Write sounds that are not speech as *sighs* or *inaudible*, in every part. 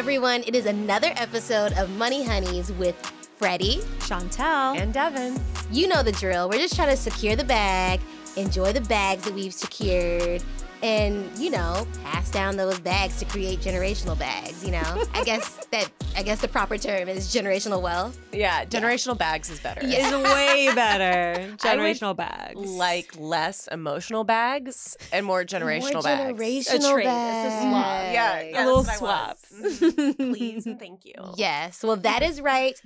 Everyone. It is another episode of Money Honeys with Freddie. Chantel. And Devin. You know the drill. We're just trying to secure the bag, enjoy the bags that we've secured, and you know, pass down those bags to create generational bags. You know, I guess *laughs* that I guess the proper term is generational wealth. Yeah, generational bags is better. is way better. *laughs* I would Generational bags. Like less emotional bags and more generational More bags. generational A trade. It's a swap. bags. Yeah, a little that's what I swap. *laughs* Please and thank you. Yes, well, that is right.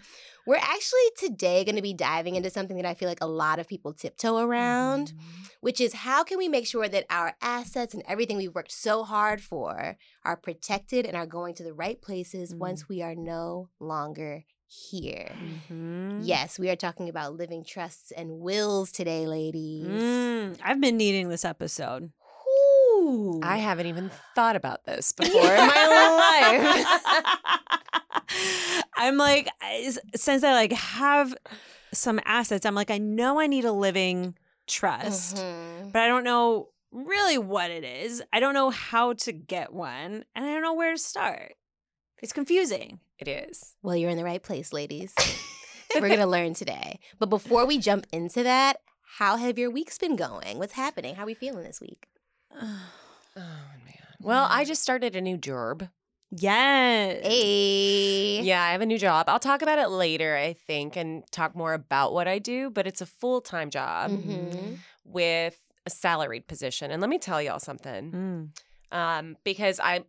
We're actually today going to be diving into something that I feel like a lot of people tiptoe around, which is how can we make sure that our assets and everything we've worked so hard for are protected and are going to the right places once we are no longer here. Mhm. Yes, we are talking about living trusts and wills today, ladies. Mm, I've been needing this episode. Ooh. I haven't even thought about this *laughs* before in my life. *laughs* *laughs* I'm like, since I like have some assets, I'm like, I know I need a living trust, Mhm. but I don't know really what it is. I don't know how to get one, and I don't know where to start. It's confusing. it is. Well, you're in the right place, ladies. *laughs* We're going to learn today. But before we jump into that, how have your weeks been going? What's happening? How are we feeling this week? *sighs* Oh man. Well, I just started a new job. Yes. Hey. Yeah, I have a new job. I'll talk about it later, I think, and talk more about what I do, but it's a full-time job Mhm. with a salaried position. And let me tell y'all something. Mm. um, because I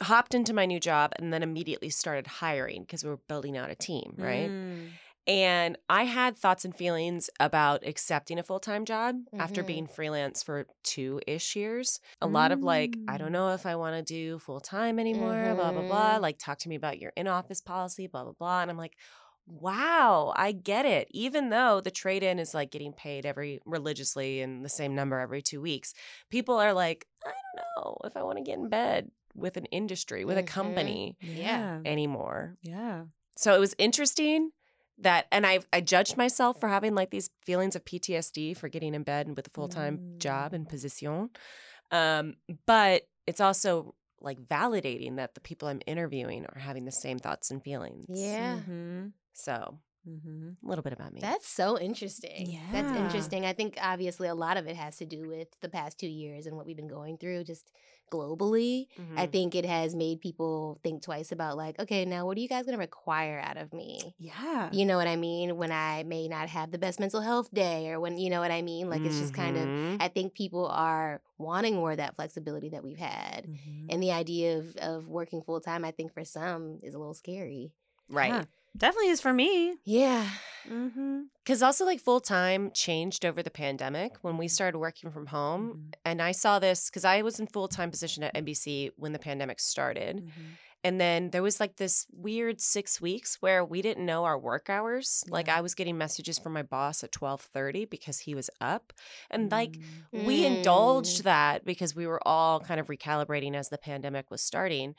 hopped into my new job and then immediately started hiring because we were building out a team, right? Mm. And I had thoughts and feelings about accepting a full time job after Mhm. being freelance for two ish years. A lot of like, I don't Mm. know if I want to do full time anymore, blah, blah, blah. Mhm. Like, talk to me about your in office policy, blah, blah, blah. And I'm like, wow, I get it. Even though the trade in is like getting paid every religiously and the same number every two weeks, people are like, I don't know if I want to get in bed with an industry, with a Mhm. company Yeah. anymore. Yeah. So it was interesting that, and I I judged myself for having like these feelings of PTSD for getting in bed and with a full time job and position. Um, but it's also like validating that the people I'm interviewing are having the same thoughts and feelings. Yeah. Mm-hmm. So Mm-hmm. a little bit about me. That's so interesting. Yeah. That's interesting. I think obviously a lot of it has to do with the past two years and what we've been going through just globally. I Mhm. think it has made people think twice about, like, okay, now what are you guys going to require out of me? Yeah. You know what I mean? When I may not have the best mental health day or when, you know what I mean? Like, it's just kind of, Mhm. I think people are wanting more of that flexibility that we've had. Mhm. And the idea of, of working full time, I think for some is a little scary. right. Yeah. Definitely is for me. Yeah. Mm-hmm. Because also, like, full time changed over the pandemic when we started working from home. Mm-hmm. And I saw this because I was in full time position at NBC when the pandemic started. And then there was like this weird six weeks where we didn't know our work hours. Like I was getting messages from my boss at twelve thirty because he was up, and like Mm. we Mm. indulged that because we were all kind of recalibrating as the pandemic was starting.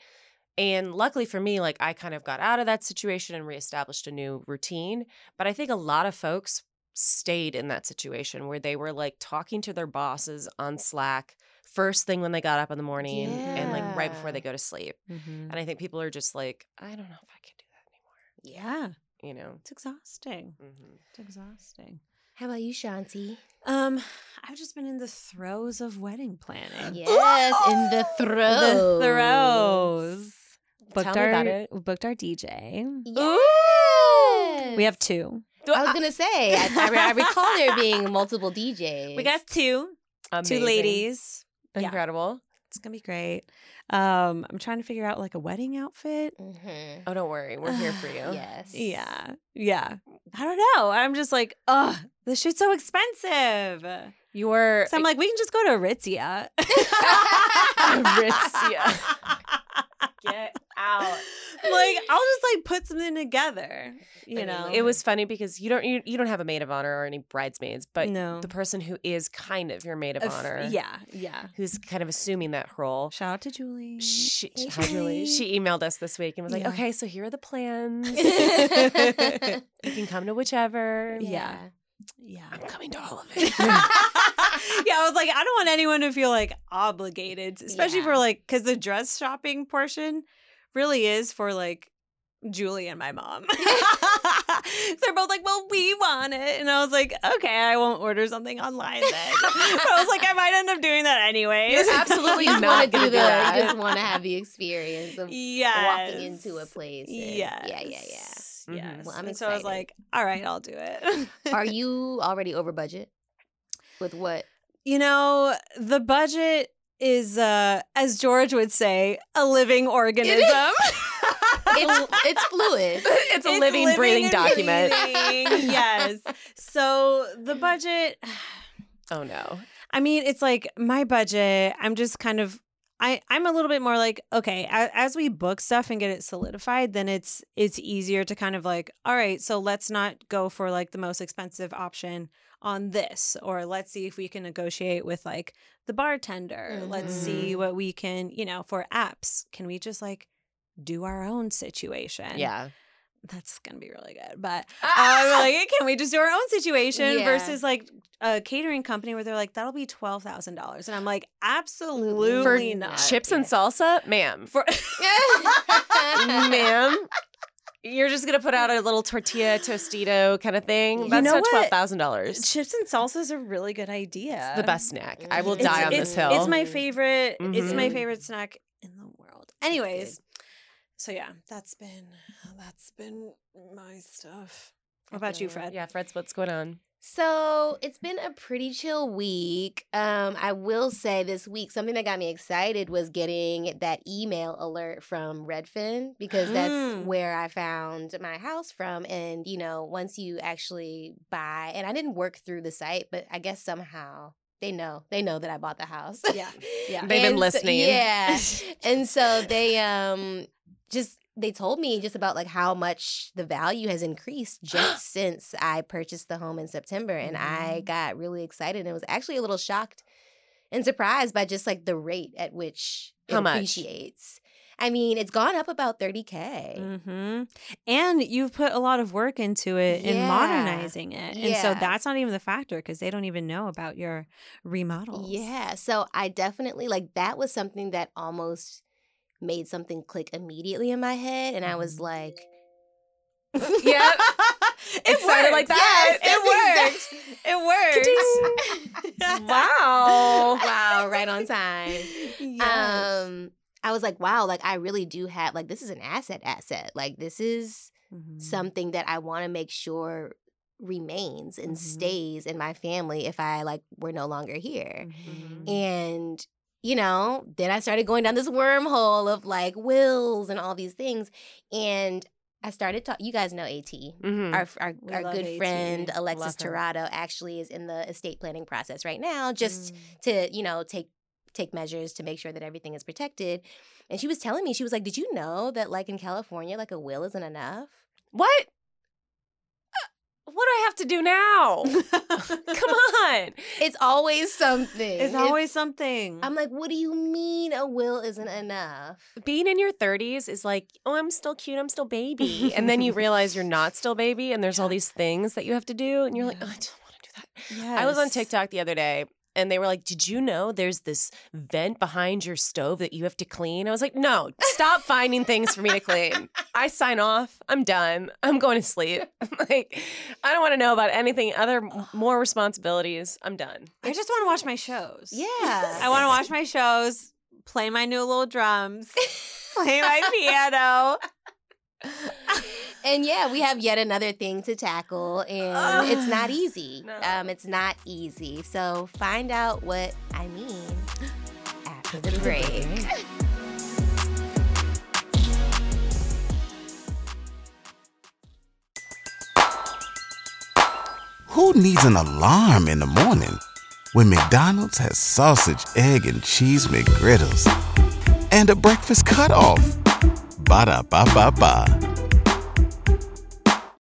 And luckily for me, like I kind of got out of that situation and reestablished a new routine. But I think a lot of folks stayed in that situation where they were like talking to their bosses on Slack first thing when they got up in the morning and like right before they go to sleep. Mm-hmm. And I think people are just like, I don't know if I can do that anymore. Yeah. You know? It's exhausting. Mhm. It's exhausting. How about you, Shanti? Um, I've just been in the throes of wedding planning. Yes, in the throes. *laughs* The throes. Booked Tell me our about it. booked our DJ. Yes. We have two. I was gonna say. *laughs* I, I, I recall there being multiple DJs. We got two. Amazing. Two ladies. Yeah. Incredible. It's gonna be great. Um, I'm trying to figure out like a wedding outfit. Mhm. Oh, don't worry. We're here for you. *sighs* Yes. Yeah, yeah. I don't know. I'm just like, oh, this shit's so expensive. You're So I'm like, we can just go to Aritzia. *laughs* Aritzia. *laughs* Get out. like, I'll just like put something together. You I mean, know, it was funny because you don't you, you don't have a maid of honor or any bridesmaids, but No. the person who is kind of your maid of a f- honor, Yeah, yeah. who's kind of assuming that role. Shout out to Julie. She, Hey, hi, Julie. Julie. She emailed us this week and was like, Yeah. "Okay, so here are the plans. *laughs* you can come to whichever. Yeah. yeah. I'm coming to all of it." *laughs* yeah, I was like, I don't want anyone to feel like obligated, especially Yeah. for like, because the dress shopping portion really is for like Julie and my mom. so *laughs* *laughs* they're both like, well, we want it. And I was like, okay, I won't order something online then. *laughs* I was like, I might end up doing that anyways. You're absolutely You not want to gonna do do the. that. You just want to have the experience of yes. walking into a place. and- Yes. Yeah, yeah, yeah. Yes. Mhm. Well, I'm and so I was like, all right, I'll do it. Are you already over budget with what? You know, the budget is uh as George would say, a living organism. *laughs* It's it's fluid. *laughs* it's a living, breathing document. breathing, *laughs* yes. So the budget *sighs* Oh no. I mean, it's like my budget, I'm just kind of I, I'm a little bit more like okay as, as we book stuff and get it solidified then it's it's easier to kind of like all right so let's not go for like the most expensive option on this or let's see if we can negotiate with like the bartender let's see Mhm. what we can you know for apps can we just like do our own situation Yeah. That's gonna be really good but I'm like, can we just do our own situation Yeah. versus like a catering company where they're like, that'll be twelve thousand dollars, and I'm like, absolutely For not. chips and salsa, ma'am. For *laughs* *laughs* ma'am. You're just gonna put out a little tortilla tostito kind of thing. You That's know not twelve thousand dollars. chips and salsa is a really good idea. It's the best snack. I will It's- die on this hill. It's my favorite. It's my Mhm. favorite snack in the world. Anyways, so yeah, that's been that's been my stuff. How about you, Fred? yeah, Fred's what's going on? So it's been a pretty chill week. Um, I will say this week something that got me excited was getting that email alert from Redfin because that's Mm. where I found my house from. And you know, once you actually buy, and I didn't work through the site, but I guess somehow they know they know that I bought the house. Yeah, yeah. They've been And so- listening. yeah, *laughs* and so they um just they told me just about like how much the value has increased *gasps* just since I purchased the home in September and I Mhm. got really excited and was actually a little shocked and surprised by just like the rate at which it How much? appreciates. I mean, it's gone up about 30k. Mm-hmm. And you've put a lot of work into it Yeah. modernizing it. And so that's not even the factor because they don't even know about your remodels. Yeah, so I definitely like that was something that almost made something click immediately in my head and I was Mhm. like Yep. *laughs* it It sounded like that. Yes, it worked. It worked. *laughs* wow. wow, right on time. *laughs* Yes. Um, I was like, wow, like I really do have like this is an asset asset. Like this is Mhm. something that I want to make sure remains and Mhm. stays in my family if I like we're no longer here. Mhm. And you know, then I started going down this wormhole of like wills and all these things and I started talking. You guys know AT. Mhm. Our, our, our good AT. friend Alexis Love. Torado actually is in the estate planning process right now, just Mm. to you know take take measures to make sure that everything is protected and she was telling me she was like did you know that like in california like a will isn't enough What? What do I have to do now? *laughs* Come on. it's always something It's always something. i'm like what do you mean a will isn't enough Being in your 30s is like, oh, I'm still cute, I'm still baby. and then you *laughs* realize you're not still baby and there's all these things that you have to do. And you're like, oh, I don't want to do that. I was on TikTok the other day and they were like, Did you know there's this vent behind your stove that you have to clean? I was like, No, stop *laughs* finding things for me to clean. I sign off. I'm done. I'm going to sleep. *laughs* like, I don't want to know about anything other more responsibilities. I'm done. I just want to watch my shows. yeah *laughs* I want to watch my shows, play my new little drums, play my piano. And yeah, we have yet another thing to tackle, and it's not easy. No. Um, it's not easy. So find out what I mean *gasps* after the break. Who needs an alarm in the morning when McDonald's has sausage, egg, and cheese McGriddles and a breakfast cutoff? Ba da ba ba ba.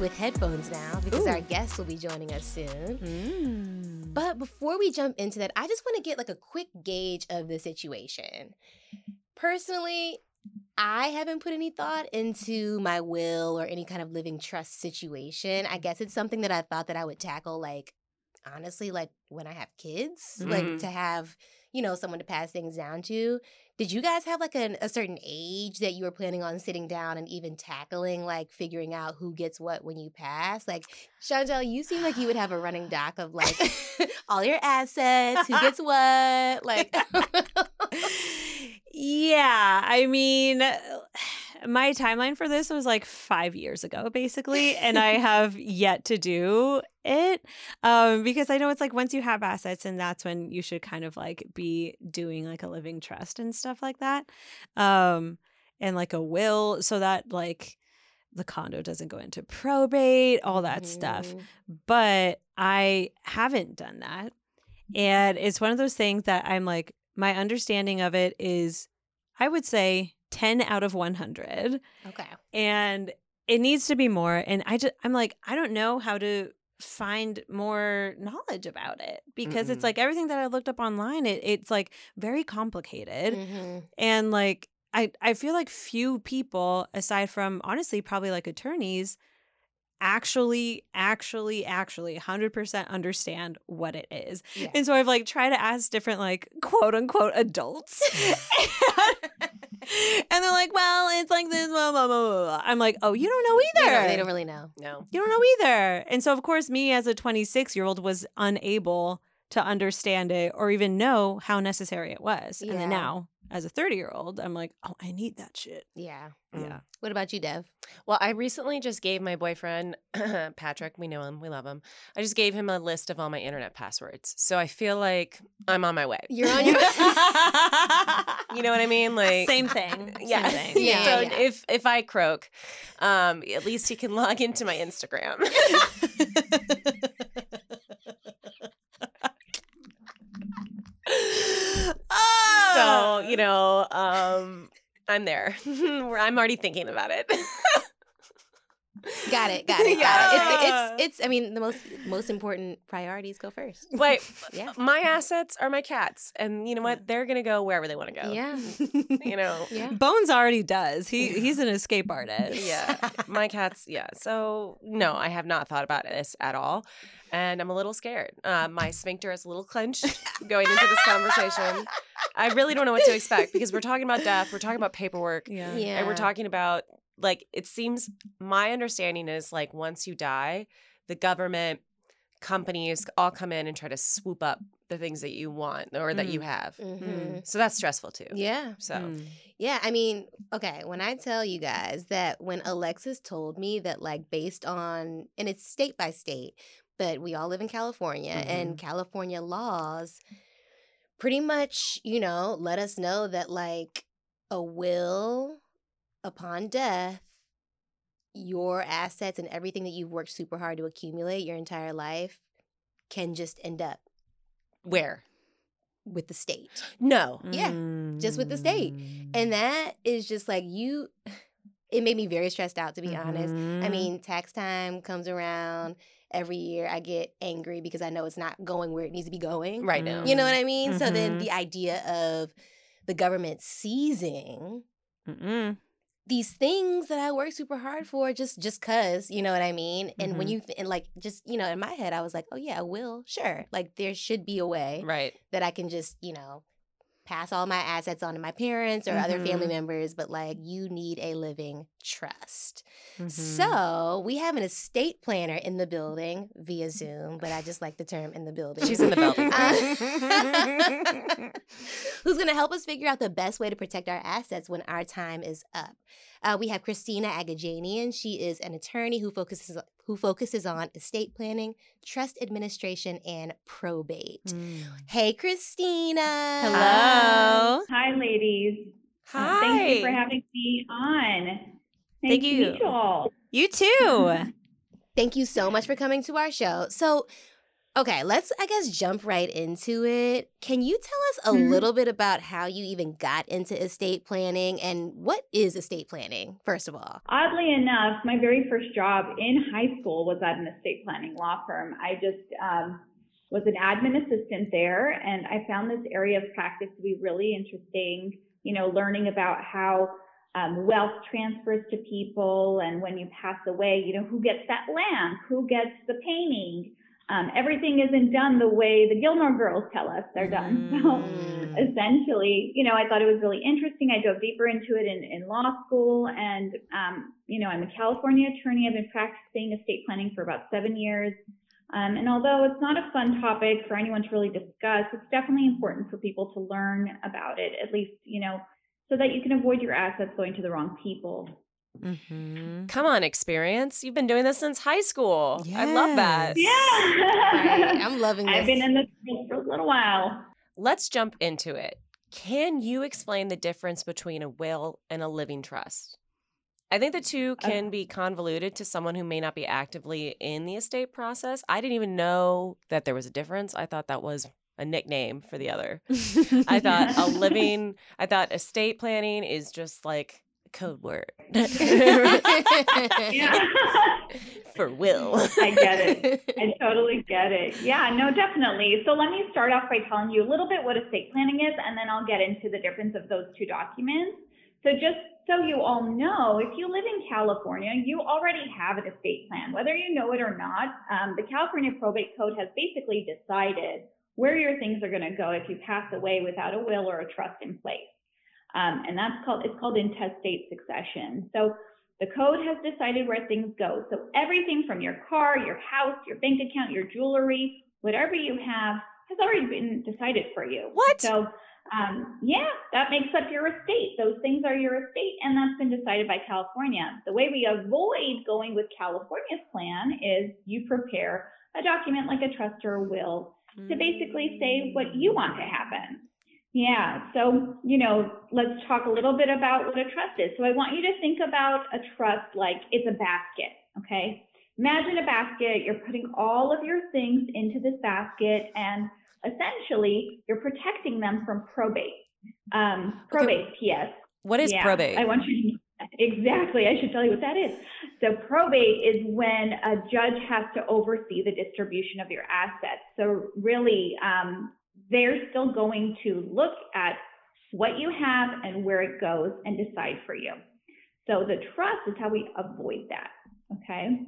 With headphones now because our guest will be joining us soon. Mm. But before we jump into that, I just want to get like a quick gauge of the situation. Personally, I haven't put any thought into my will or any kind of living trust situation. I guess it's something that I thought that I would tackle like honestly like when I have kids, like Mhm. to have, you know, someone to pass things down to. Did you guys have like an, a certain age that you were planning on sitting down and even tackling, like figuring out who gets what when you pass? Like, Chantel, you seem like you would have a running *sighs* doc of like *laughs* all your assets, who gets what, like. *laughs* *laughs* yeah, I mean, my timeline for this was like five years ago, basically, *laughs* and I have yet to do it um, because I know it's like once you have assets, and that's when you should kind of like be doing like a living trust and stuff like that, um, and like a will, so that like the condo doesn't go into probate, all that stuff. Mhm. But I haven't done that, and it's one of those things that I'm like, my understanding of it is, I would say. 10 out of 100 Okay. and it needs to be more and i just i'm like i don't know how to find more knowledge about it because it's Mm-mm. like everything that i looked up online it, it's like very complicated Mhm. and like i i feel like few people aside from honestly probably like attorneys actually actually actually 100% understand what it is Yeah. and so i've like tried to ask different like quote unquote adults *laughs* and they're like well it's like this blah, blah, blah, blah, blah. i'm like oh you don't know either don't, they don't really know. No. you don't know either. And so, of course, me as a 26 year old was unable to understand it or even know how necessary it was. And then now, as a 30 year old, I'm like, oh, I need that shit. Yeah. Mm. Yeah. What about you, Dev? Well, I recently just gave my boyfriend, *clears throat* Patrick, we know him, we love him. I just gave him a list of all my internet passwords. So I feel like I'm on my way. You're on *laughs* your. *laughs* you know what I mean? Like Same thing. *laughs* Yeah. Same thing. Yeah, so yeah. if if I croak, um, at least he can log into my Instagram. So you know, um, I'm there. *laughs* I'm already thinking about it. Got it. Got it. Got Yeah. it. It's, it's. It's. I mean, the most most important priorities go first. *laughs* Wait, Yeah. my assets are my cats, and you know what? They're gonna go wherever they want to go. Yeah. you know. *laughs* Yeah. Bones already does. He He's an escape artist. Yeah, my cats. Yeah, so no, I have not thought about this at all, and I'm a little scared. Uh, *laughs* my sphincter is a little clenched *laughs* going into this conversation. I really don't know what to expect because we're talking about death, we're talking about paperwork, Yeah. Yeah. and we're talking about like it seems. My understanding is like once you die, the government, companies all come in and try to swoop up the things that you want or that you have. Mhm. So that's stressful too. Yeah. So Mm. Yeah, I mean, okay, when I tell you guys that when Alexis told me that, like, based on, and it's state by state, but we all live in California, and California laws pretty much, you know, let us know that, like, a will upon death, your assets and everything that you've worked super hard to accumulate your entire life can just end up where? with the state. No. Yeah, just with the state. Mm. And that is just like you *sighs* it made me very stressed out to be honest. I Mhm. mean, tax time comes around every year. I get angry because I know it's not going where it needs to be going. Right now. You know what I mean? So then Mhm. the idea of the government seizing Mm-mm. these things that I work super hard for just just cuz, you know what I mean? And when Mhm. you and like just, you know, in my head I was like, "Oh yeah, I will. Sure. Like there should be a way Right. that I can just, you know, pass all my assets on to my parents or other family Mhm. members, but like you need a living trust. Mhm. So we have an estate planner in the building via Zoom, but I just like the term in the building. She's in the building. *laughs* Uh, *laughs* *laughs* who's going to help us figure out the best way to protect our assets when our time is up. Uh, we have Christina Aghajanian. She is an attorney who focuses who focuses on estate planning, trust administration, and probate. Mm. Hey, Christina. Hello. Hi, ladies. Uh, Hi. thank you for having me on. Nice Thank to you. meet you all. You too. *laughs* Thank you so much for coming to our show. So, okay, let's, I guess, jump right into it. Can you tell us a Mhm. little bit about how you even got into estate planning and what is estate planning, first of all? Oddly enough, my very first job in high school was at an estate planning law firm. I just um, was an admin assistant there, and I found this area of practice to be really interesting. You know, learning about how um, wealth transfers to people, and when you pass away, you know, who gets that land, who gets the painting. Um, everything isn't done the way the Gilmore Girls tell us they're done. *laughs* So Mm. essentially, you know, I thought it was really interesting. I dove deeper into it in, in law school, and um, you know, I'm a California attorney. I've been practicing estate planning for about seven years. Um, and although it's not a fun topic for anyone to really discuss, it's definitely important for people to learn about it, at least, you know, so that you can avoid your assets going to the wrong people. Mhm. Come on, experience. You've been doing this since high school. I love that. Yeah. Right, I'm loving this. I've been in this field for a little while. Let's jump into it. Can you explain the difference between a will and a living trust? I think the two Uh, can be convoluted to someone who may not be actively in the estate process. I didn't even know that there was a difference. I thought that was a nickname for the other. *laughs* I thought a living, I thought estate planning is just like a code word *laughs* *laughs* for will. I get it. *laughs* I totally get it. Yeah, no, definitely. So let me start off by telling you a little bit what estate planning is, and then I'll get into the difference of those two documents. So just so you all know, if you live in California, you already have an estate plan, whether you know it or not. Um, the California Probate Code has basically decided where your things are going to go if you pass away without a will or a trust in place. Um, and that's called, it's called intestate succession. So the code has decided where things go. So everything from your car, your house, your bank account, your jewelry, whatever you have has already been decided for you. What? So um, yeah, that makes up your estate. Those things are your estate, and that's been decided by California. The way we avoid going with California's plan is you prepare a document like a trust or a will to basically say what you want to happen. Yeah, so, you know, let's talk a little bit about what a trust is. So I want you to think about a trust like it's a basket, okay? Imagine a basket, you're putting all of your things into this basket, and essentially you're protecting them from probate. Um, probate, PS. What is Yeah, probate? I want you to *laughs* exactly. I should tell you what that is. So probate is when a judge has to oversee the distribution of your assets. So really, um, they're still going to look at what you have and where it goes and decide for you. So the trust is how we avoid that. Okay.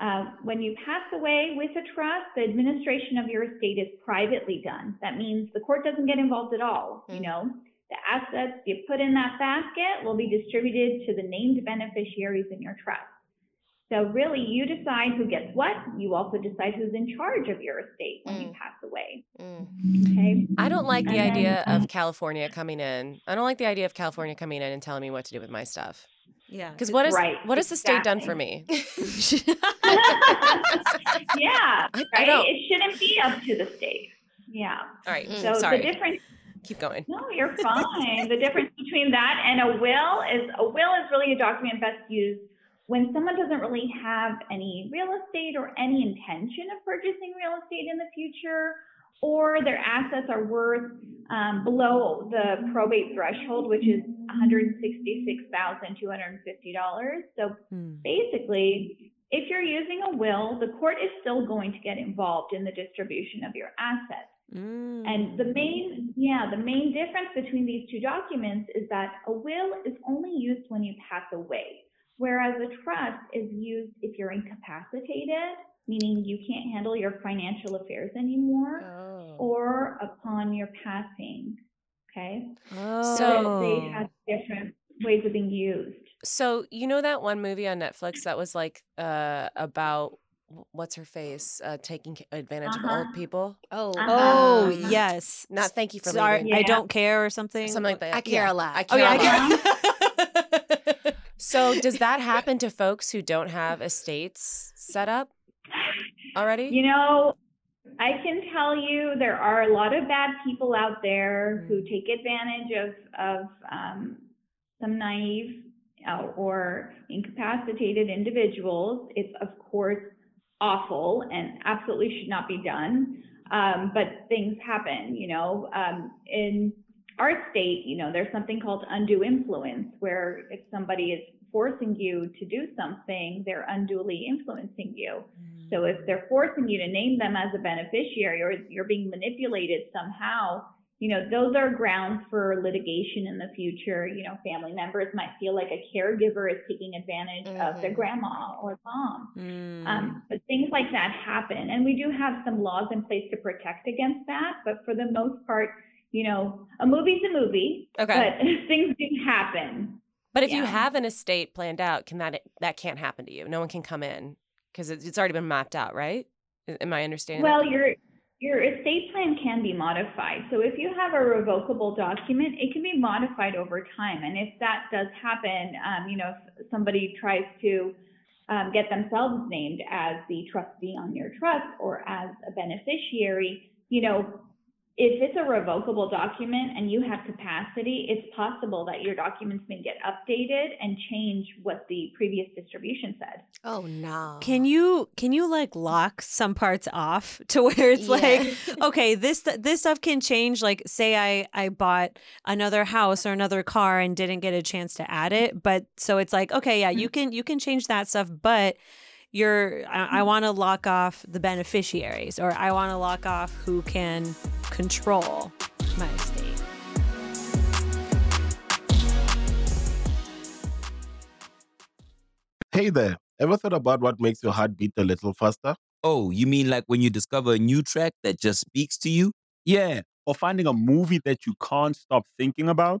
Uh, when you pass away with a trust, the administration of your estate is privately done. That means the court doesn't get involved at all. You Mm. know, the assets you put in that basket will be distributed to the named beneficiaries in your trust. So really, you decide who gets what. You also decide who's in charge of your estate when you Mm. pass away. Mm. Okay. I don't like the And then, idea um, of California coming in. I don't like the idea of California coming in and telling me what to do with my stuff. Yeah. Because what is Right, what has the state done for me? *laughs* *laughs* yeah. I, I Right. don't. It shouldn't be up to the state. Yeah. All right, Mm. So sorry. the difference Keep going. No, you're *laughs* fine. the difference between that and a will is a will is really a document best used when someone doesn't really have any real estate or any intention of purchasing real estate in the future, or their assets are worth um, below the probate threshold, which is $166,250. So Hmm. basically, if you're using a will, the court is still going to get involved in the distribution of your assets. Mm. And the main, yeah, the main difference between these two documents is that a will is only used when you pass away, whereas a trust is used if you're incapacitated, meaning you can't handle your financial affairs anymore, Oh. or upon your passing. Okay, oh. so they have different ways of being used. So you know that one movie on Netflix that was like uh about what's her face uh taking advantage of Uh-huh. old people? Oh. Uh-huh. oh Um, yes. Not thank you for Sorry, leaving. I don't care or something. Something like that. I care Yeah. a lot. I care Oh care yeah, a I lot. *laughs* So does that *laughs* happen to folks who don't have estates set up already? You know, I can tell you there are a lot of bad people out there who take advantage of of um, some naive uh, or incapacitated individuals. It's of course awful and absolutely should not be done. Um, but things happen, you know. Um, in our state, you know, there's something called undue influence, where if somebody is forcing you to do something, they're unduly influencing you. So if they're forcing you to name them as a beneficiary or you're being manipulated somehow, you know, those are grounds for litigation in the future. You know, family members might feel like a caregiver is taking advantage of their Mhm. grandma or mom. Mm. Um, but things like that happen. And we do have some laws in place to protect against that. But for the most part, you know, a movie's a movie, Okay. but *laughs* things do happen. But if you have an estate planned out, can that that can't happen to you? No one can come in because it's, it's already been mapped out, right? Am I understanding? that Well, your your estate plan can be modified. So if you have a revocable document, it can be modified over time. And if that does happen, um, you know, if somebody tries to um, get themselves named as the trustee on your trust or as a beneficiary, you know, if it's a revocable document and you have capacity, it's possible that your documents may get updated and change what the previous distribution said. Oh no. Can you can you like lock some parts off *laughs* to where it's Yeah. like *laughs* okay this this stuff can change like say I I bought another house or another car and didn't get a chance to add it but so it's like okay yeah you mm. can you can change that stuff but you're I, I mm. want to lock off the beneficiaries or I want to lock off who can control my estate. Hey there, ever thought about what makes your heart beat a little faster? Oh, you mean like when you discover a new track that just speaks to you? Yeah, or finding a movie that you can't stop thinking about.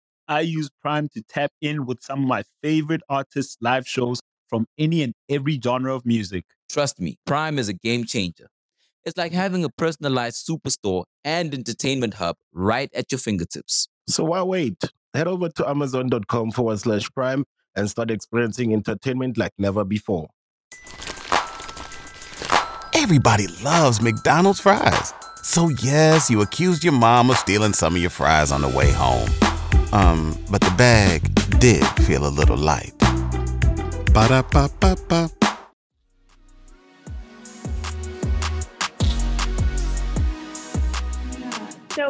I use Prime to tap in with some of my favorite artists' live shows from any and every genre of music. Trust me, Prime is a game changer. It's like having a personalized superstore and entertainment hub right at your fingertips. So why wait? Head over to amazon.com forward slash prime and start experiencing entertainment like never before. Everybody loves McDonald's fries. So yes, you accused your mom of stealing some of your fries on the way home. Um, but the bag did feel a little light. Ba-da-ba-ba-ba. So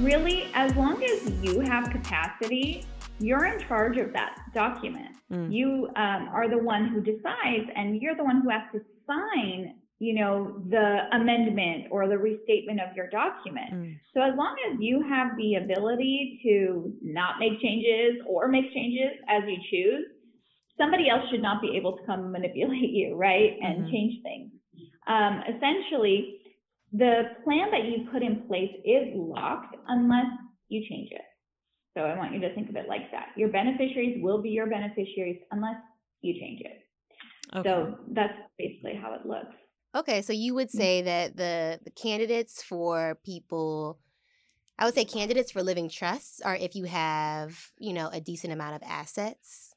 really, as long as you have capacity, you're in charge of that document. Mm. You um, are the one who decides, and you're the one who has to sign, you know, the amendment or the restatement of your document. Mm. So as long as you have the ability to not make changes or make changes as you choose, somebody else should not be able to come manipulate you, right, and Mhm. change things. Um, essentially, the plan that you put in place is locked unless you change it. So I want you to think of it like that. Your beneficiaries will be your beneficiaries unless you change it. Okay. So that's basically how it looks. Okay, so you would say that the the candidates for people I would say candidates for living trusts are if you have, you know, a decent amount of assets.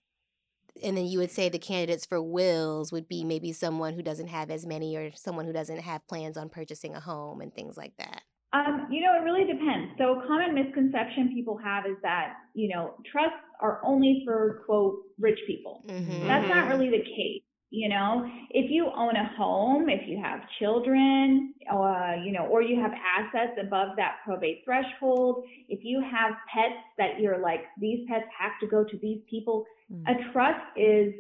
And then you would say the candidates for wills would be maybe someone who doesn't have as many or someone who doesn't have plans on purchasing a home and things like that. Um, you know, it really depends. So, a common misconception people have is that, you know, trusts are only for, quote, rich people. Mhm. That's not really the case. You know, if you own a home, if you have children, uh, you know, or you have assets above that probate threshold, if you have pets that you're like, these pets have to go to these people, a trust is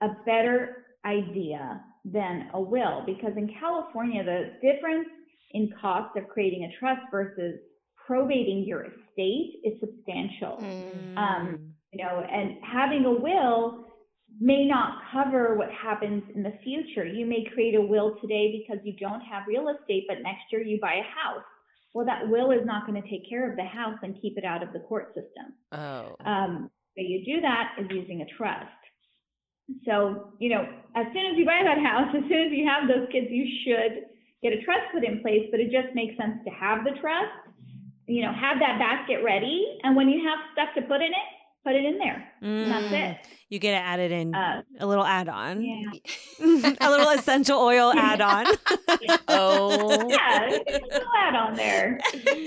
a better idea than a will because in California, the difference in cost of creating a trust versus probating your estate is substantial. Mm. Um, you know, and having a will may not cover what happens in the future. You may create a will today because you don't have real estate, but next year you buy a house. Well, that will is not going to take care of the house and keep it out of the court system. Oh. Um, so you do that is using a trust. So, you know, as soon as you buy that house, *laughs* as soon as you have those kids, you should get a trust put in place, but it just makes sense to have the trust, you know, have that basket ready. And when you have stuff to put in it, put it in there. And that's Mm. it. You get to add it in Uh, a little add on, yeah. *laughs* a little essential oil *laughs* add on. *laughs* Oh. yeah, there's a little add on there.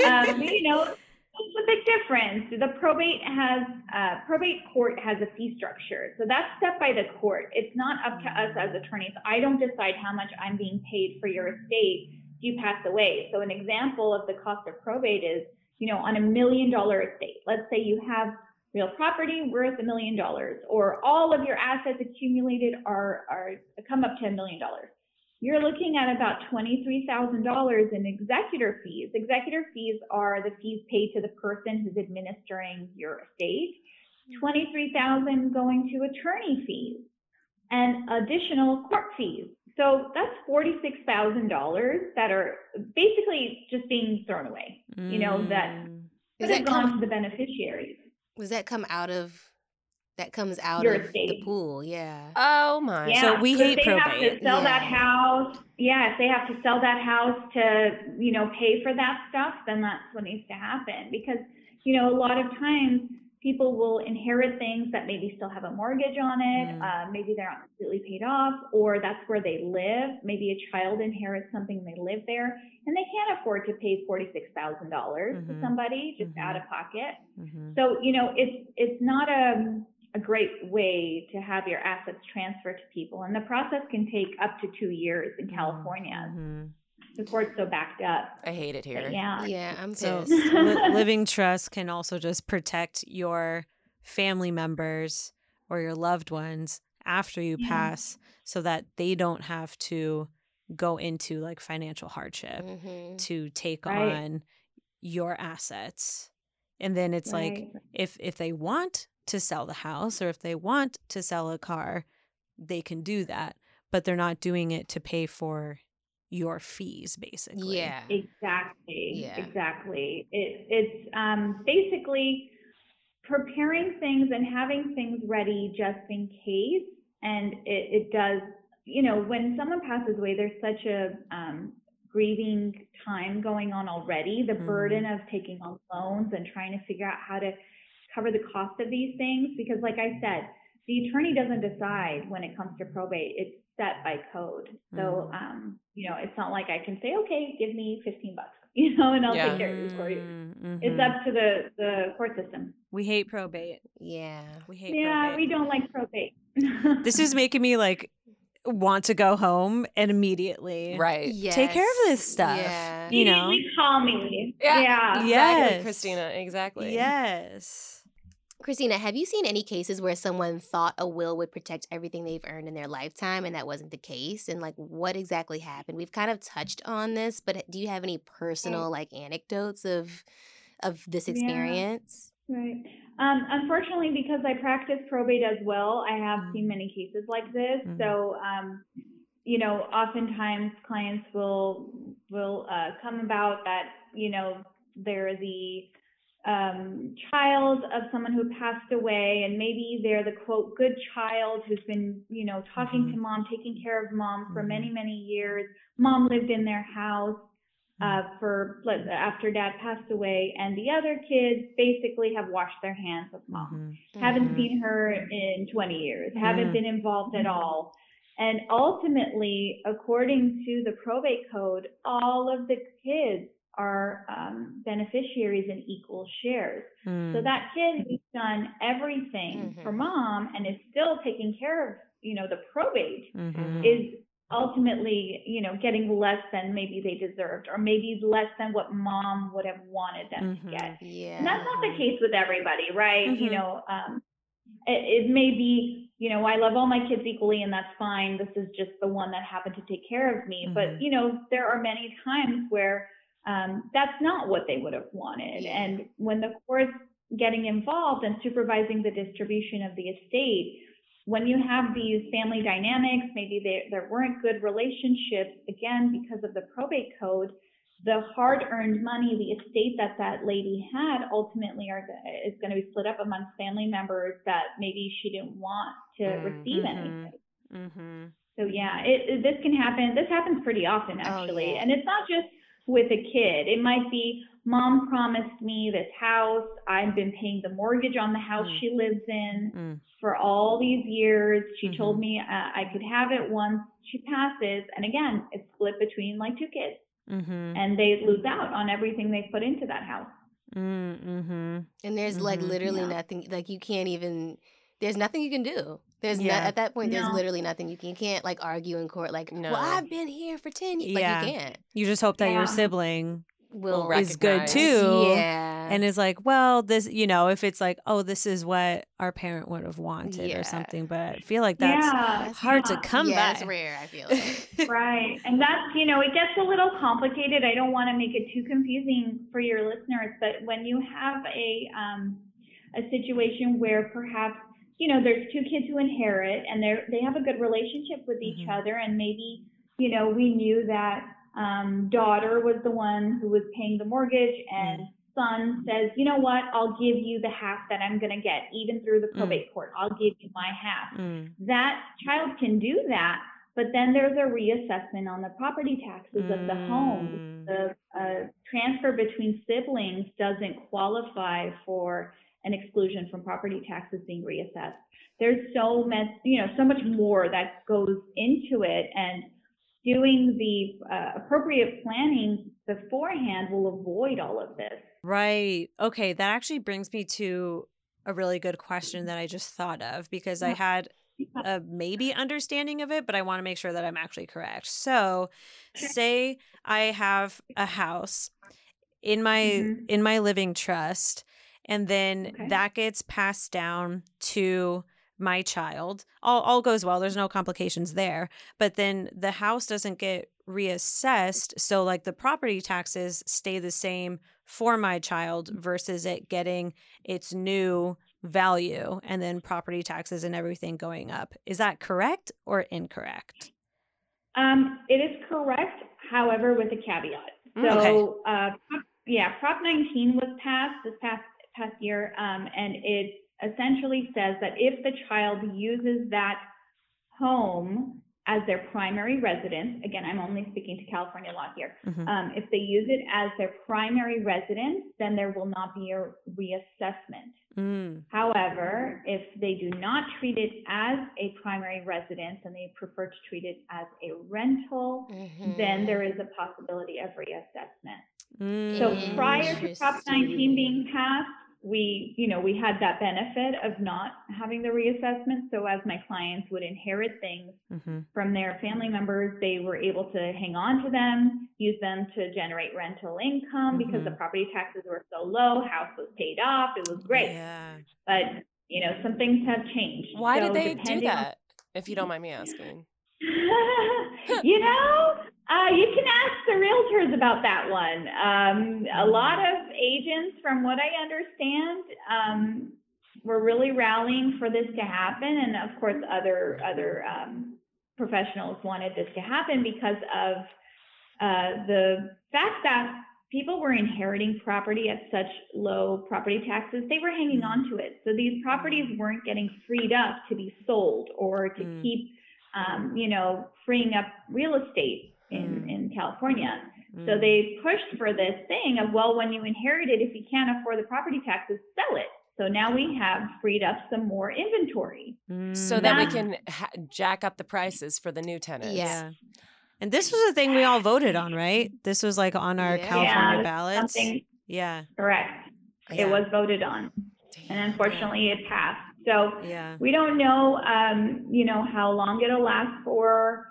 Um, you know, it's a big difference. The probate has uh, probate court has a fee structure, so that's set by the court. It's not up to us as attorneys. I don't decide how much I'm being paid for your estate if you pass away. So an example of the cost of probate is, you know, on a million dollar estate. Let's say you have real property worth a million dollars, or all of your assets accumulated are are come up to a million dollars you're looking at about $23,000 in executor fees. Executor fees are the fees paid to the person who's administering your estate. 23,000 going to attorney fees and additional court fees. So that's $46,000 that are basically just being thrown away. You know, that Mm. could have gone come? to the beneficiaries. Does that come out of? That comes out Your of the pool. Yeah. Oh my. Yeah. So we so hate if they have to probate. sell that house. Yeah, if they have to sell that house to, you know, pay for that stuff, then that's what needs to happen. Because, you know, a lot of times people will inherit things that maybe still have a mortgage on it. Mm. Uh, maybe they're not completely paid off, or that's where they live. Maybe a child inherits something and they live there, and they can't afford to pay forty-six thousand dollars Mhm. to somebody just Mhm. out of pocket. Mhm. So, you know, it's, it's not a, a great way to have your assets transferred to people. And the process can take up to two years in California. The court's so backed up. I hate it here. But yeah. Yeah, I'm So li- *laughs* living trust can also just protect your family members or your loved ones after you Yeah. pass so that they don't have to go into like financial hardship Mhm. to take Right. on your assets. And then it's like if if they want to sell the house or if they want to sell a car, they can do that, but they're not doing it to pay for your fees basically. Yeah. Exactly. Yeah. Exactly. It, it's um, basically preparing things and having things ready just in case. And it, it does, you know, when someone passes away, there's such a um, grieving time going on already. The Mhm. burden of taking on loans and trying to figure out how to cover the cost of these things. Because, like I said, the attorney doesn't decide when it comes to probate. It's set by code. So, Mhm. um, you know, it's not like I can say, okay, give me 15 bucks, *laughs* you know, and I'll Yeah. take care of this for you. Mm, It's mhm. up to the, the court system. We hate probate. Yeah. We hate Yeah, probate. we don't like probate. This is making me like want to go home and immediately Right. take care of this stuff. Yeah. You know? Immediately call me. Yeah. Yeah. Exactly, Yes. Christina. Exactly. Yes. Christina, have you seen any cases where someone thought a will would protect everything they've earned in their lifetime and that wasn't the case? And like what exactly happened? We've kind of touched on this, but do you have any personal like anecdotes of of this Yeah. experience? Right. Um, unfortunately, because I practice probate as well, I have Mm. seen many cases like this. Mhm. So, um, you know, oftentimes clients will will uh, come about that you know they're the um, child of someone who passed away, and maybe they're the quote good child who's been you know talking to mom, taking care of mom for Mhm. many many years. Mom lived in their house uh, for after dad passed away, and the other kids basically have washed their hands of mom. Mhm. Haven't Mhm. seen her in 20 years. Haven't been involved at all. And ultimately, according to the probate code, all of the kids are um, beneficiaries in equal shares. So Mm. that kid who's done everything for Mhm. mom and is still taking care of, you know, the probate Mhm. is ultimately, you know, getting less than maybe they deserved, or maybe less than what mom would have wanted them Mhm. to get. Yeah. And that's not the case with everybody, right? You Mhm. know, um, it, it may be, you know, I love all my kids equally and that's fine. This is just the one that happened to take care of me. Mhm. But, you know, there are many times where um, that's not what they would have wanted. And when the court's getting involved and supervising the distribution of the estate, when you have these family dynamics, maybe there, there weren't good relationships, again, because of the probate code, the hard-earned money, the estate that that lady had, ultimately are is going to be split up amongst family members that maybe she didn't want to Mm, receive mhm. anything. Mhm. So yeah, it, it this can happen. This happens pretty often Oh, actually, yeah. and it's not just with a kid. It might be mom promised me this house. I've been paying the mortgage on the house Mm. she lives in Mm. for all these years. She told Mhm. me uh, I could have it once she passes, and again, it's split between like two kids, Mhm. and they lose out on everything they put into that house. Mm, Mhm. And there's like Mhm. literally Yeah. nothing like you can't even there's nothing you can do. There's no, at that point there's literally nothing you can you can't like argue in court like No. well I've been here for 10 years Yeah. like you can't. You just hope that Yeah. your sibling Will is good too. Yeah. and is like, well, this, you know, if it's like, oh, this is what our parent would have wanted Yeah. or something. But I feel like that's yeah, hard yeah. to come yeah, by. it's rare, I feel *laughs* like. Right. And that's, you know, it gets a little complicated. I don't want to make it too confusing for your listeners, but when you have a um a situation where perhaps, you know, there's two kids who inherit and they they have a good relationship with each Mhm. other and maybe, you know, we knew that um daughter was the one who was paying the mortgage and son says, "You know what? I'll give you the half that I'm going to get even through the probate court. I'll give you my half." Mm. that child can do that, but then there's a reassessment on the property taxes of the home. Mm. The uh, transfer between siblings doesn't qualify for an exclusion from property taxes being reassessed. There's so much, you know, so much more that goes into it, and doing the uh, appropriate planning beforehand will avoid all of this. Right. Okay. That actually brings me to a really good question that I just thought of because I had a maybe understanding of it, but I want to make sure that I'm actually correct. So, say I have a house in my Mhm. in my living trust and then Okay. that gets passed down to my child. All all goes well. There's no complications there. But then the house doesn't get reassessed, so like the property taxes stay the same for my child versus it getting its new value and then property taxes and everything going up. Is that correct or incorrect? Um, it is correct, however, with a caveat. Mm, So, okay. uh, yeah, Prop 19 was passed this past past year, um, and it essentially says that if the child uses that home as their primary residence, again, I'm only speaking to California law here. Mhm. Um, if they use it as their primary residence, then there will not be a reassessment. Mm. However, if they do not treat it as a primary residence and they prefer to treat it as a rental, then there is a possibility of reassessment. So Mm. prior to Prop 19 being passed, we, you know, we had that benefit of not having the reassessment. So as my clients would inherit things Mhm. from their family members, they were able to hang on to them, use them to generate rental income because the Mhm. property taxes were so low, house was paid off, it was great. Yeah. But, you know, some things have changed. Why So did they do depending on- that? If you don't mind me asking. *laughs* you know, uh, you can ask the realtors about that one. Um, a lot of agents, from what I understand, um, were really rallying for this to happen, and of course, other other um, professionals wanted this to happen because of uh, the fact that people were inheriting property at such low property taxes, they were hanging on to it. So these properties weren't getting freed up to be sold or to Mm. keep, um, you know, freeing up real estate in, Mm. in California. So Mm. they pushed for this thing of, well, when you inherit it, if you can't afford the property taxes, sell it. So now we have freed up some more inventory. So that we can ha- jack up the prices for the new tenants. Yeah. And this was a thing we all voted on, right? This was like on our Yeah. California Yeah, ballots. Yeah. correct. Yeah. It was voted on, and unfortunately, it passed. So Yeah. we don't know, um, you know, how long it'll last for,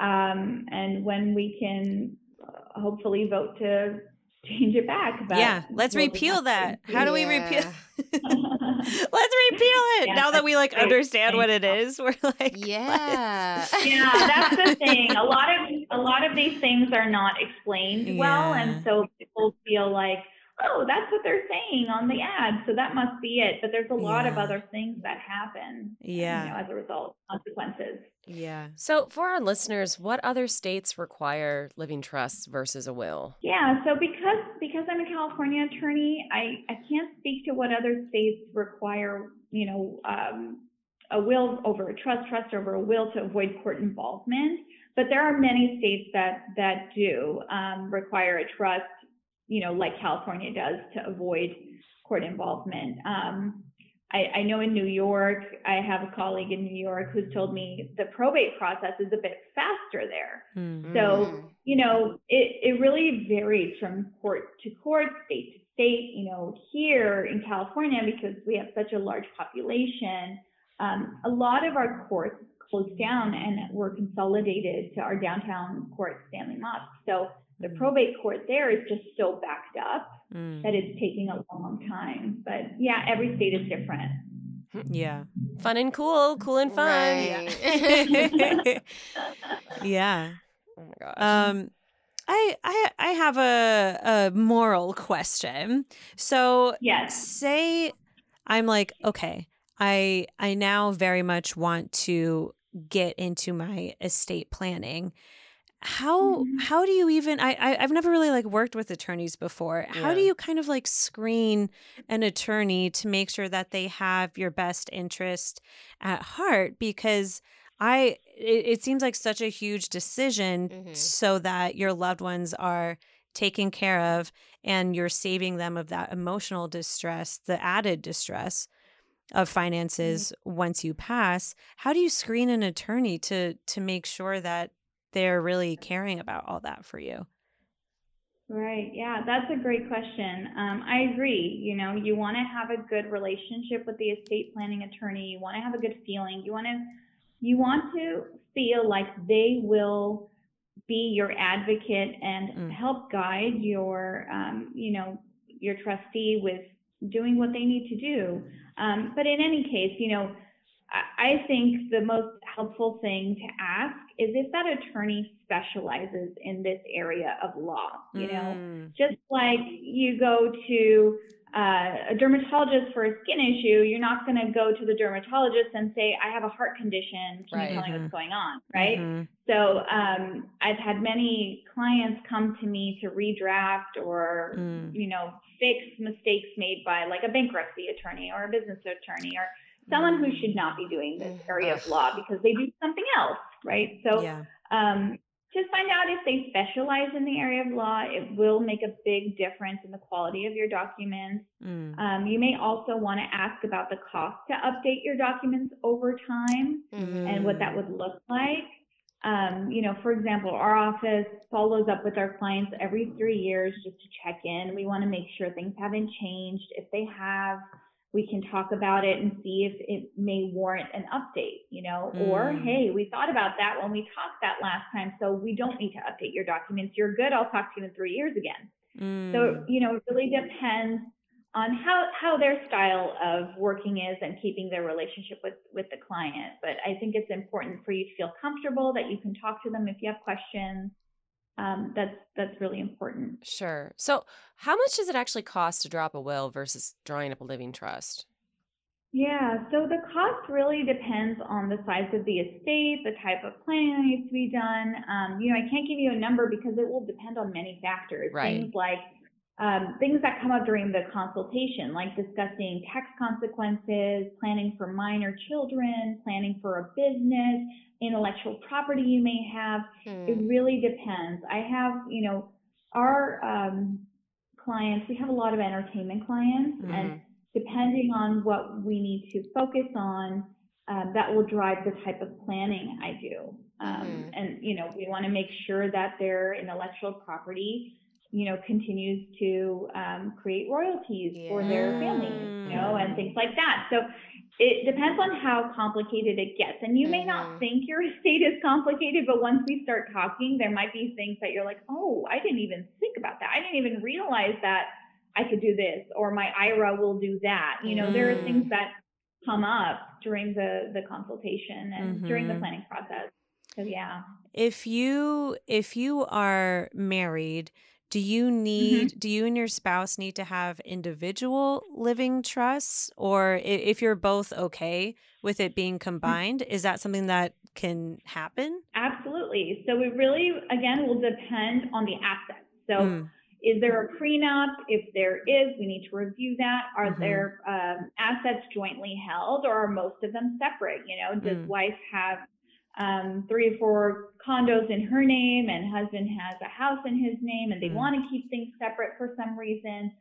um, and when we can uh, hopefully vote to *laughs* change it back. But Yeah. Let's we'll repeal have to that. How do we repeal? *laughs* *laughs* Let's repeal it. Yeah, now that we like great. understand what it is, we're like, Yeah. yeah, that's the thing. A lot of a lot of these things are not explained well, and so people feel like, oh, that's what they're saying on the ad, so that must be it. But there's a lot of other things that happen, Yeah. you know, as a result, consequences. yeah. So, for our listeners, what other states require living trusts versus a will? Yeah, so because because I'm a California attorney, I, I can't speak to what other states require, you know, um, a will over a trust, trust over a will to avoid court involvement. But there are many states that that do um, require a trust, you know, like California does to avoid court involvement. Um, I, I know in New York, I have a colleague in New York who's told me the probate process is a bit faster there. Hmm. So, Mm. you know, it, it really varies from court to court, state to state. You know, here in California, because we have such a large population, um, a lot of our courts closed down and were consolidated to our downtown court, Stanley Mosk. So the Mm. probate court there is just so backed up Mm. that it's taking a long time. But yeah, every state is different. Yeah. Fun and cool, cool and fun. Right. yeah. *laughs* *laughs* Oh my gosh. Um, I I I have a a moral question. So Yes. say I'm like, okay, I I now very much want to get into my estate planning. How Mhm. how do you even I, I I've never really like worked with attorneys before. How do you kind of like screen an attorney to make sure that they have your best interest at heart? Because I it, it seems like such a huge decision Mhm. so that your loved ones are taken care of and you're saving them of that emotional distress, the added distress of finances once you pass. How do you screen an attorney to to make sure that they're really caring about all that for you? Right. Yeah, that's a great question. Um, I agree. You know, you want to have a good relationship with the estate planning attorney. You want to have a good feeling. You want to, you want to feel like they will be your advocate and Mm. help guide your, um, you know, your trustee with doing what they need to do. Um, but in any case, you know, I, think the most helpful thing to ask is if that attorney specializes in this area of law. You know, Mm, just like you go to uh, a dermatologist for a skin issue, you're not going to go to the dermatologist and say, I have a heart condition. Can Right. you tell me Mhm. what's going on? Right. mhm, So um, I've had many clients come to me to redraft or, Mm. you know, fix mistakes made by like a bankruptcy attorney or a business attorney or someone who should not be doing this area of law because they do something else, right? So yeah. um, just find out if they specialize in the area of law. It will make a big difference in the quality of your documents. Mm, Um, you may also want to ask about the cost to update your documents over time Mhm. and what that would look like. Um, you know, for example, our office follows up with our clients every three years just to check in. We want to make sure things haven't changed. If they have, we can talk about it and see if it may warrant an update, you know, or Mm. hey, we thought about that when we talked that last time, so we don't need to update your documents. You're good. I'll talk to you in three years again. mm, So, you know, it really depends on how, how their style of working is and keeping their relationship with, with the client. But I think it's important for you to feel comfortable that you can talk to them if you have questions. Um, that's, that's really important. Sure. So, how much does it actually cost to drop a will versus drawing up a living trust? Yeah, so the cost really depends on the size of the estate, the type of planning that needs to be done. Um, you know, I can't give you a number because it will depend on many factors. Right. Things like um, things that come up during the consultation, like discussing tax consequences, planning for minor children, planning for a business, intellectual property you may have. It Hmm. really depends. I have, you know, our um, clients, we have a lot of entertainment clients, and depending on what we need to focus on, um, that will drive the type of planning I do. Um, Mhm. And, you know, we want to make sure that their intellectual property, you know, continues to um, create royalties for their families, you know, and things like that. So it depends on how complicated it gets. And you may Mhm. not think your *laughs* estate is complicated, but once we start talking, there might be things that you're like, oh, I didn't even think about that. I didn't even realize that I could do this, or my IRA will do that. You know, there are Mhm. things that come up during the the consultation and during the Mhm. planning process. So yeah. If you if you are married, do you need do you and your spouse need to have individual living trusts or if you're both okay with it being combined, is that something that can happen? Absolutely. So it really, again, will depend on the assets. So Mm. is there a prenup? If there is, we need to review that. Are Mhm. there um, assets jointly held or are most of them separate? You know, does Mm. wife have um, three or four condos in her name and husband has a house in his name and they Mm. want to keep things separate for some reason?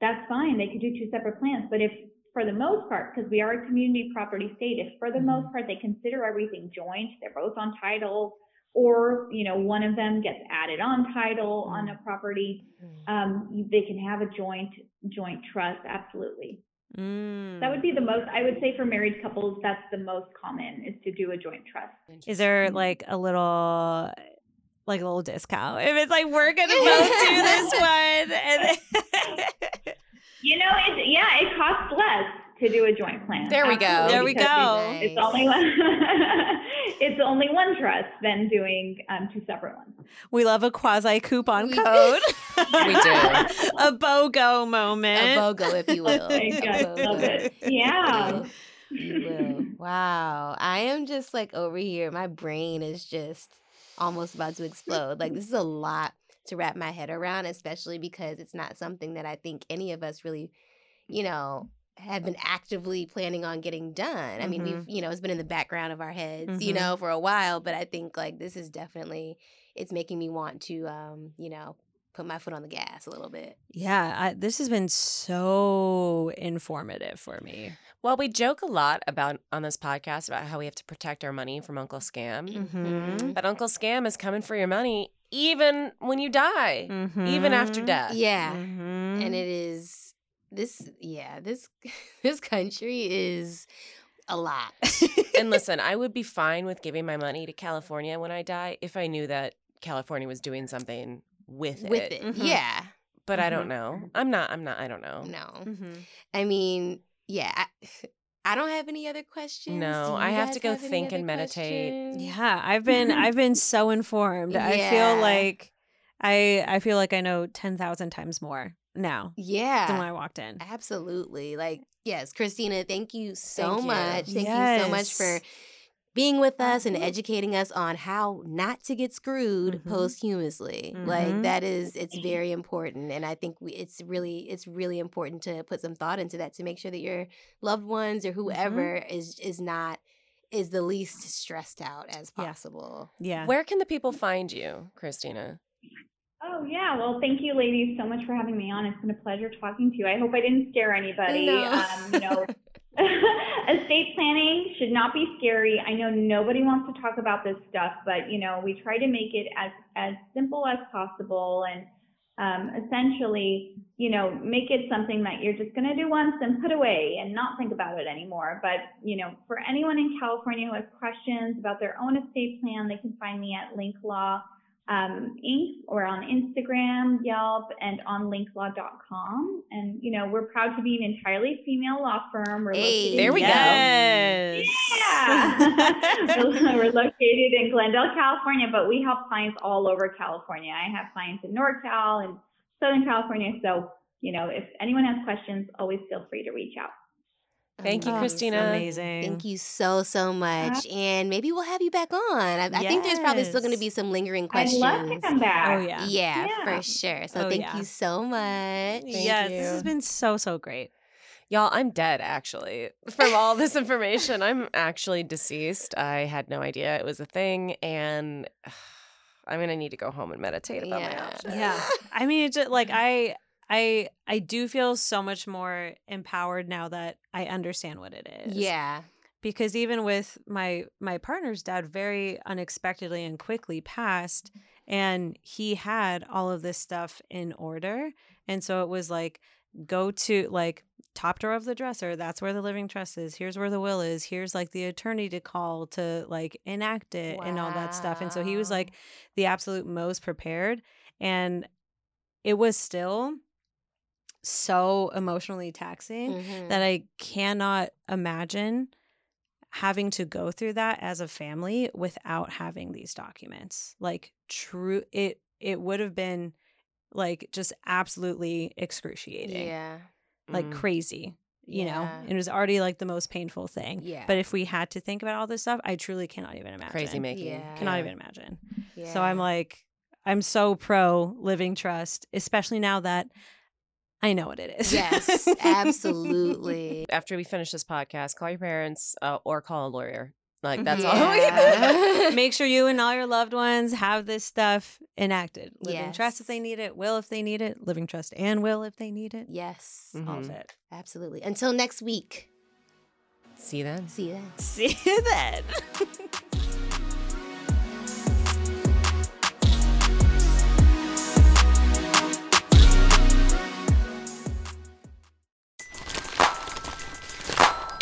That's fine. They could do two separate plans. But if for the most part, because we are a community property state, if for the Mhm. most part they consider everything joint, they're both on title, or you know one of them gets added on title on a property, um, they can have a joint joint trust. Absolutely, Mm. that would be the most. I would say for married couples, that's the most common is to do a joint trust. Is there like a little like a little discount if it's like we're gonna *laughs* both do this one and You know, it yeah, it costs less to do a joint plan. There we go. There we because go. It's, it's only one. *laughs* it's only one trust than doing um, two separate ones. we love a quasi coupon code. We do. *laughs* a BOGO moment. A. BOGO, if you will. There you A go. I *laughs* love it. Yeah. You will. Wow. I am just like over here. My brain is just almost about to explode. Like, this is a lot to wrap my head around, especially because it's not something that I think any of us really, you know, have been actively planning on getting done. I mean, we've, you know, it's been in the background of our heads, you Mhm. know, for a while, but I think like this is definitely, it's making me want to, um, you know, put my foot on the gas a little bit. Yeah, I, this has been so informative for me. Well, we joke a lot about on this podcast about how we have to protect our money from Uncle Scam. Mm-hmm. But Uncle Scam is coming for your money even when you die, even after death. Yeah. Mm-hmm. and it is this yeah this *laughs* this country is a lot and *laughs* listen, I would be fine with giving my money to California when I die if I knew that California was doing something with, with it. it Mhm. yeah But I don't know. I'm not. I'm not. I don't know. no Mm-hmm. i mean yeah I, *sighs* I don't have any other questions No, I have to go any think and meditate. questions? Yeah, I've been *laughs* I've been so informed. I feel like I I feel like I know ten thousand times more now than when I walked in. absolutely like yes christina thank you so Thank you. much thank you so much for being with us and educating us on how not to get screwed Mhm. posthumously Mhm. like that is it's very important and i think we, it's really it's really important to put some thought into that to make sure that your loved ones or whoever is is not is the least stressed out as Yeah. possible Yeah. Where can the people find you, Christina? Oh yeah. Well, thank you, ladies, so much for having me on. It's been a pleasure talking to you. I hope I didn't scare anybody. No. Um, you know, *laughs* estate planning should not be scary. I know nobody wants to talk about this stuff, but you know, we try to make it as as simple as possible and um, essentially, you know, make it something that you're just going to do once and put away and not think about it anymore. But, you know, for anyone in California who has questions about their own estate plan, they can find me at Link Law um, Inc. or on Instagram, Yelp, and on linklaw.com. And, you know, we're proud to be an entirely female law firm. We're Hey, there we go. Yeah. *laughs* *laughs* We're located in Glendale, California, but we help clients all over California. I have clients in NorCal and Southern California. So, you know, if anyone has questions, always feel free to reach out. Oh thank you, Oh, Christina. Amazing. Thank you so so much, and maybe we'll have you back on. I, I think there's probably still going to be some lingering questions. I'd questions. love to come oh, back. Oh yeah. Yeah, Yeah. for sure. So Oh, thank yeah. you so much. yes, this has been so so great. Y'all, I'm dead actually. From all this information, I'm actually deceased. I had no idea it was a thing, and *sighs* I'm gonna need to go home and meditate about my options. Yeah. I mean, it's just like I I I do feel so much more empowered now that I understand what it is. Yeah. because even with my my partner's dad very unexpectedly and quickly passed mm-hmm. and he had all of this stuff in order and so it was like go to like top drawer of the dresser that's where the living trust is here's where the will is here's like the attorney to call to like enact it and all that stuff and so he was like the absolute most prepared and it was still so emotionally taxing Mhm. that I cannot imagine having to go through that as a family without having these documents. Like true it it would have been like just absolutely excruciating. Yeah. Like Mm. crazy. You know, it was already like the most painful thing. Yeah. But if we had to think about all this stuff, I truly cannot even imagine. Crazy making. Yeah. Cannot even imagine. yeah. So I'm like, I'm so pro living trust, especially now that I know what it is. Yes, *laughs* absolutely. After we finish this podcast, call your parents uh, or call a lawyer. Like that's all we Yeah. Make sure you and all your loved ones have this stuff enacted. Living trust if they need it, will if they need it, living trust and will if they need it. yes, All of it. absolutely. Until next week. See you then. See you then. See you then. *laughs*